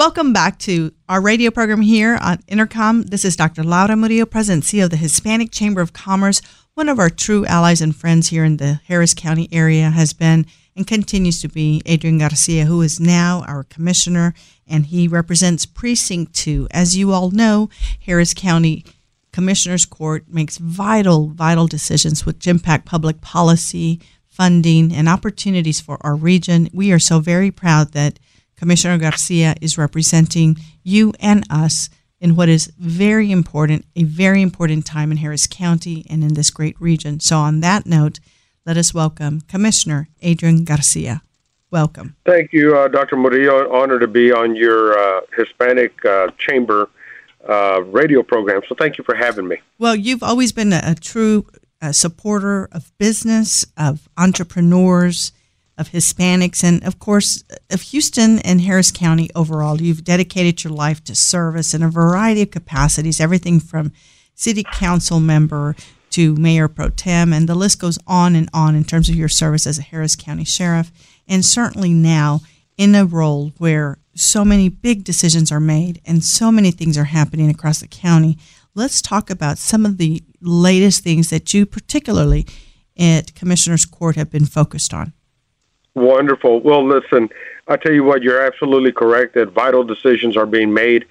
Welcome back to our radio program here on Intercom. This is Dr. Laura Murillo, President CEO of the Hispanic Chamber of Commerce. One of our true allies and friends here in the Harris County area has been and continues to be Adrian Garcia, who is now our commissioner, and he represents Precinct 2. As you all know, Harris County Commissioners Court makes vital, vital decisions which impact public policy, funding, and opportunities for our region. We are so very proud that Commissioner Garcia is representing you and us in what is very important, a very important time in Harris County and in this great region. So, on that note, let us welcome Commissioner Adrian Garcia. Welcome. Thank you, uh, Dr. Murillo. Honored to be on your uh, Hispanic uh, Chamber uh, radio program. So, thank you for having me. Well, you've always been a, a true uh, supporter of business, of entrepreneurs, of Hispanics, and of course, of Houston and Harris County overall. You've dedicated your life to service in a variety of capacities, everything from city council member to mayor pro tem, and the list goes on and on in terms of your service as a Harris County sheriff, and certainly now in a role where so many big decisions are made and so many things are happening across the county. Let's talk about some of the latest things that you, particularly at Commissioner's Court, have been focused on. Wonderful. Well, listen, I tell you what, you're absolutely correct that vital decisions are being made.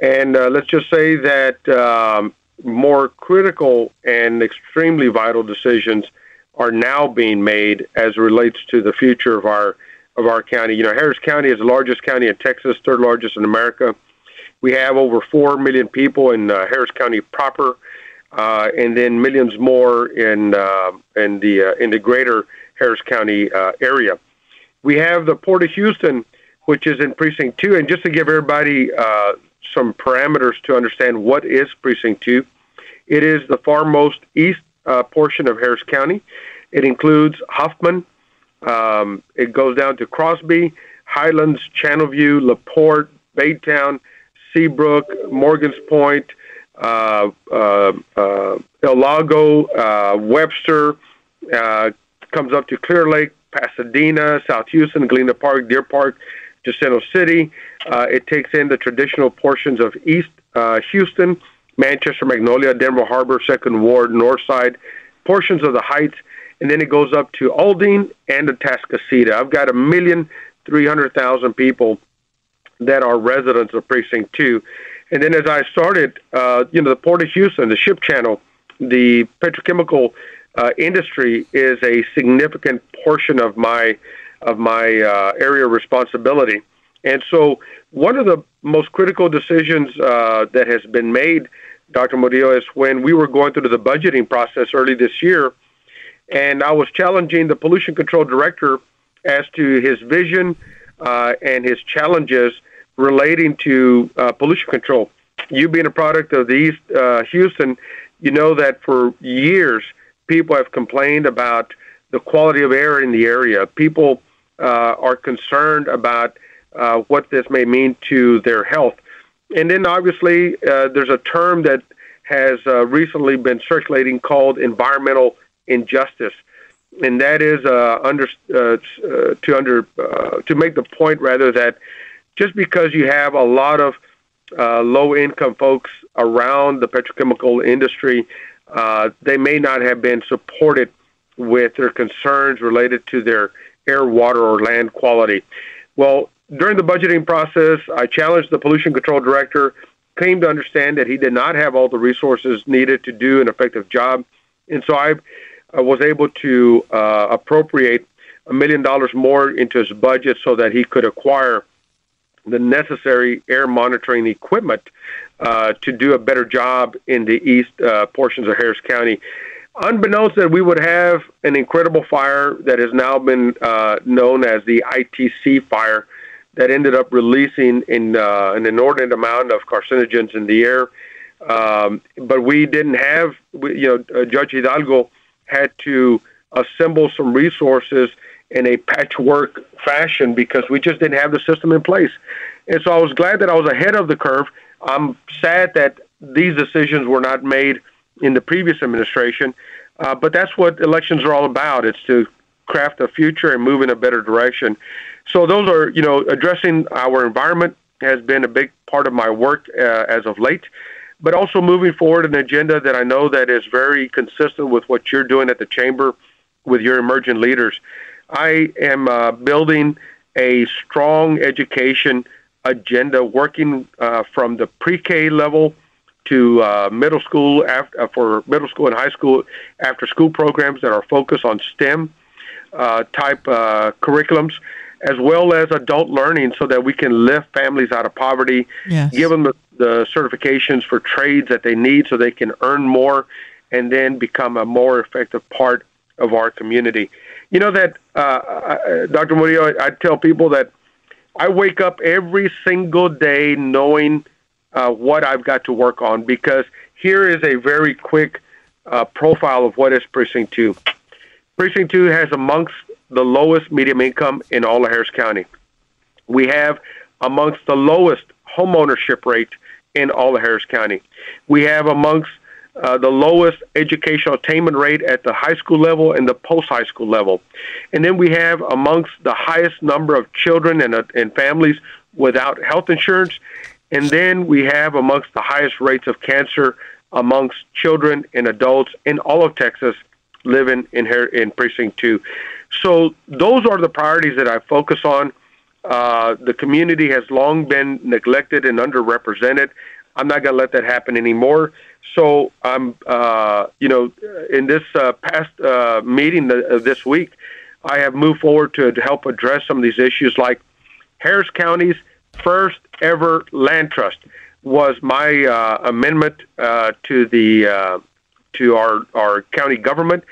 And uh, let's just say that um, more critical and extremely vital decisions are now being made as relates to the future of our of our county. You know, Harris County is the largest county in Texas, third largest in America. We have over four million people in uh, Harris County proper, uh, and then millions more in uh, in the uh, in the greater Harris County uh, area. We have the Port of Houston, which is in Precinct 2. And just to give everybody uh, some parameters to understand what is Precinct 2, it is the far most east uh, portion of Harris County. It includes Huffman. Um, it goes down to Crosby, Highlands, Channelview, LaPorte, Baytown, Seabrook, Morgan's Point, uh, uh, uh, El Lago, uh, Webster, uh, comes up to Clear Lake, Pasadena, South Houston, Galena Park, Deer Park, Jacinto City. Uh, it takes in the traditional portions of East uh, Houston, Manchester, Magnolia, Denver Harbor, Second Ward, North Side, portions of the Heights, and then it goes up to Aldine and the Atascocita. I've got a million three hundred thousand people that are residents of Precinct Two, and then as I started, uh, you know, the Port of Houston, the ship channel, the petrochemical uh, industry is a significant portion of my of my uh, area of responsibility. And so, one of the most critical decisions uh, that has been made, Dr. Murillo, is when we were going through the budgeting process early this year, and I was challenging the pollution control director as to his vision uh, and his challenges relating to uh, pollution control. You being a product of the East uh, Houston, you know that for years people have complained about the quality of air in the area. People uh, are concerned about uh, what this may mean to their health. And then obviously, uh, there's a term that has uh, recently been circulating called environmental injustice. And that is uh, under, uh, to under to make the point rather that just because you have a lot of low income folks around the petrochemical industry uh, they may not have been supported with their concerns related to their air, water, or land quality. Well, during the budgeting process, I challenged the pollution control director, came to understand that he did not have all the resources needed to do an effective job. And so I uh, was able to uh, appropriate a million dollars more into his budget so that he could acquire the necessary air monitoring equipment uh, to do a better job in the east uh, portions of Harris County. Unbeknownst that we would have an incredible fire that has now been uh, known as the ITC fire that ended up releasing in uh, an inordinate amount of carcinogens in the air. Um, but we didn't have, you know, uh, Judge Hidalgo had to assemble some resources in a patchwork fashion because we just didn't have the system in place. And so I was glad that I was ahead of the curve. I'm sad that these decisions were not made in the previous administration, uh, but that's what elections are all about. It's to craft a future and move in a better direction. So those are, you know, addressing our environment, has been a big part of my work uh, as of late, but also moving forward an agenda that I know that is very consistent with what you're doing at the chamber with your emerging leaders. I am uh, building a strong education agenda, working uh, from the pre-K level to uh, middle school after, uh, for middle school and high school after school programs that are focused on STEM uh, type uh, curriculums, as well as adult learning, so that we can lift families out of poverty, yes. give them the, the certifications for trades that they need, so they can earn more, and then become a more effective part of our community. You know that, uh, uh Dr. Murillo, I, tell people that I wake up every single day knowing uh, what I've got to work on because here is a very quick uh, profile of what is Precinct 2. Precinct 2 has amongst the lowest medium income in all of Harris County. We have amongst the lowest homeownership rate in all of Harris County. We have amongst uh, the lowest educational attainment rate at the high school level and the post high school level. And then we have amongst the highest number of children and, uh, and families without health insurance. And then we have amongst the highest rates of cancer amongst children and adults in all of Texas living in here in precinct 2. So those are the priorities that I focus on. Uh, the community has long been neglected and underrepresented. I'm not going to let that happen anymore. So I'm, uh, you know, in this uh, past uh, meeting th- this week, I have moved forward to, to help address some of these issues, like Harris County's first ever land trust was my uh, amendment uh, to the uh, to our our county government.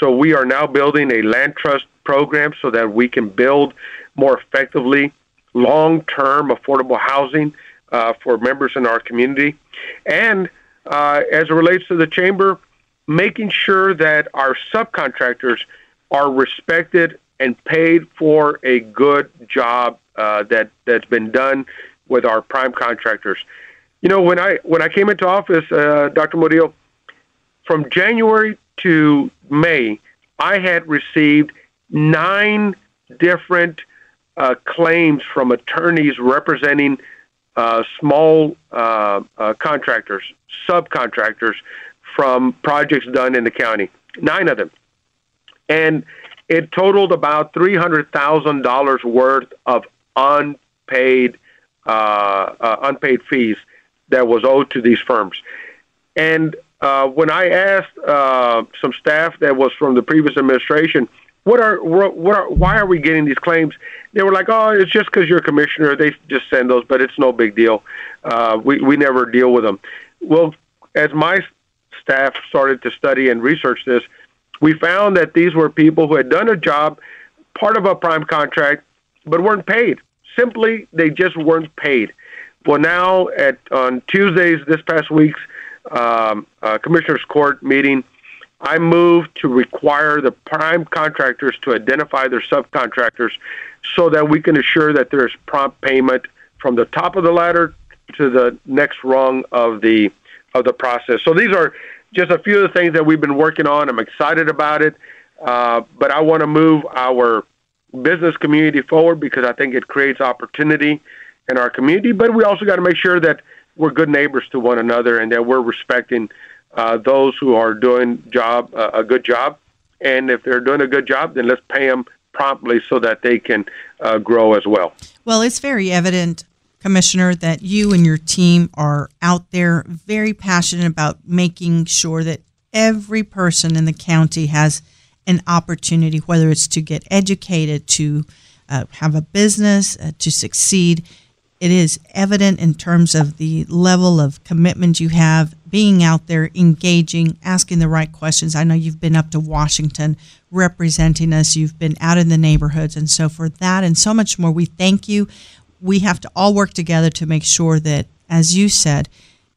So we are now building a land trust program so that we can build more effectively long-term affordable housing uh, for members in our community, and uh, as it relates to the chamber, making sure that our subcontractors are respected and paid for a good job uh, that that's been done with our prime contractors. You know, when I when I came into office, uh, Dr. Murillo, from January to May, I had received nine different uh, claims from attorneys representing small uh, uh, contractors, subcontractors from projects done in the county. Nine of them, and it totaled about three hundred thousand dollars worth of unpaid uh, uh, unpaid fees that was owed to these firms. And uh, when I asked uh, some staff that was from the previous administration, what are what are why are we getting these claims? They were like, oh, it's just because you're a commissioner. They just send those, but it's no big deal. Uh, we we never deal with them. Well, as my staff started to study and research this, we found that these were people who had done a job, part of a prime contract, but weren't paid. Simply, they just weren't paid. Well, now at on Tuesdays this past week's um, uh, commissioners court meeting, I move to require the prime contractors to identify their subcontractors so that we can assure that there is prompt payment from the top of the ladder to the next rung of the of the process. So these are just a few of the things that we've been working on. I'm excited about it, uh, but I want to move our business community forward because I think it creates opportunity in our community. But we also got to make sure that we're good neighbors to one another and that we're respecting uh, those who are doing job uh, a good job. And if they're doing a good job, then let's pay them promptly so that they can uh, grow as well. Well, it's very evident, Commissioner, that you and your team are out there very passionate about making sure that every person in the county has an opportunity, whether it's to get educated, to uh, have a business, uh, to succeed. It is evident in terms of the level of commitment you have, being out there, engaging, asking the right questions. I know you've been up to Washington representing us, you've been out in the neighborhoods. And so, for that and so much more, we thank you. We have to all work together to make sure that, as you said,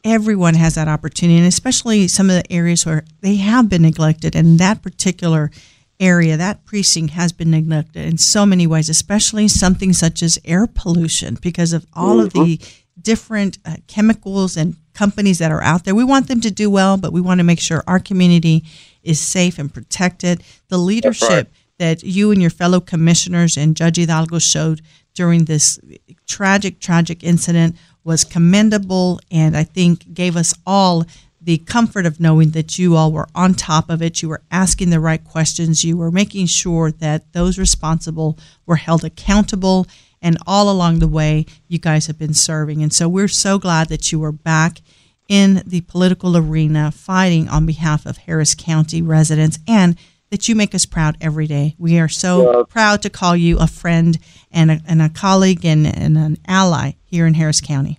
everyone has that opportunity, and especially some of the areas where they have been neglected. And that particular area, that precinct has been neglected in so many ways, especially something such as air pollution because of all mm-hmm. of the mm-hmm. Different uh, chemicals and companies that are out there. We want them to do well, but we want to make sure our community is safe and protected. The leadership right. that you and your fellow commissioners and Judge Hidalgo showed during this tragic, tragic incident was commendable and I think gave us all the comfort of knowing that you all were on top of it. You were asking the right questions. You were making sure that those responsible were held accountable. And all along the way, you guys have been serving. And so we're so glad that you are back in the political arena fighting on behalf of Harris County residents and that you make us proud every day. We are so proud to call you a friend and a, and a colleague and, and an ally here in Harris County.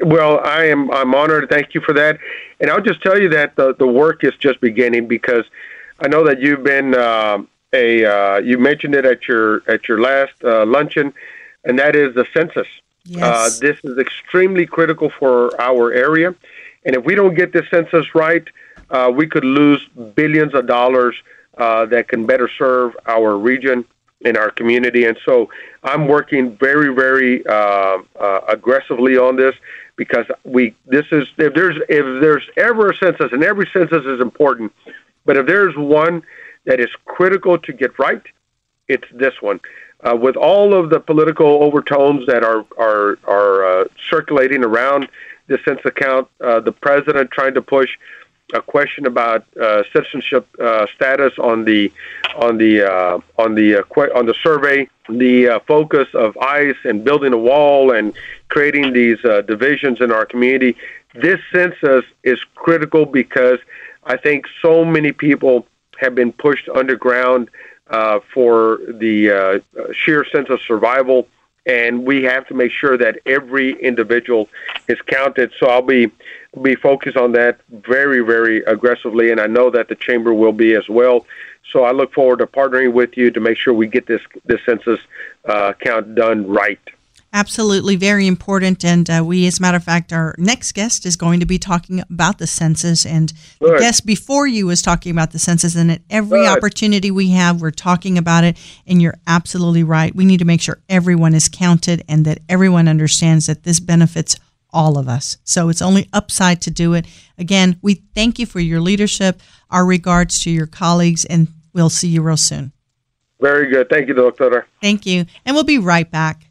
Well, I am I'm honored. Thank you for that. And I'll just tell you that the the work is just beginning because I know that you've been uh, a uh, you mentioned it at your at your last uh, luncheon, and that is the census. Yes. Uh, this is extremely critical for our area, and if we don't get the census right, uh, we could lose billions of dollars uh, that can better serve our region in our community. And so I'm working very, very uh, uh, aggressively on this because we this is if there's if there's ever a census and every census is important, but if there's one that is critical to get right, it's this one. Uh, with all of the political overtones that are are are uh, circulating around the census count, uh, the president trying to push a question about uh, citizenship uh, status on the on the uh, on the on the survey, the focus of ICE and building a wall and creating these divisions in our community. This census is critical because I think so many people have been pushed underground for the sheer sense of survival and we have to make sure that every individual is counted. So I'll be be focused on that very, very aggressively, and I know that the chamber will be as well. So I look forward to partnering with you to make sure we get this this census uh, count done right. Absolutely, very important. And uh, we, as a matter of fact, our next guest is going to be talking about the census. And Good. the guest before you was talking about the census. And at every opportunity we have, we're talking about it. And you're absolutely right. We need to make sure everyone is counted and that everyone understands that this benefits all of us. So it's only upside to do it. Again, we thank you for your leadership, our regards to your colleagues, and we'll see you real soon. Very good. Thank you, Doctor. Thank you. And we'll be right back.